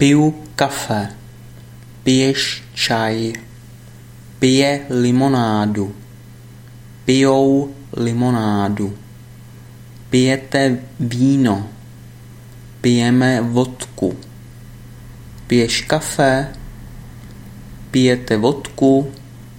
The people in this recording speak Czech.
Piju kafe. Piješ čaj. Pije limonádu. Pijou limonádu. Pijete víno. Pijeme vodku. Piješ kafe. Pijete vodku.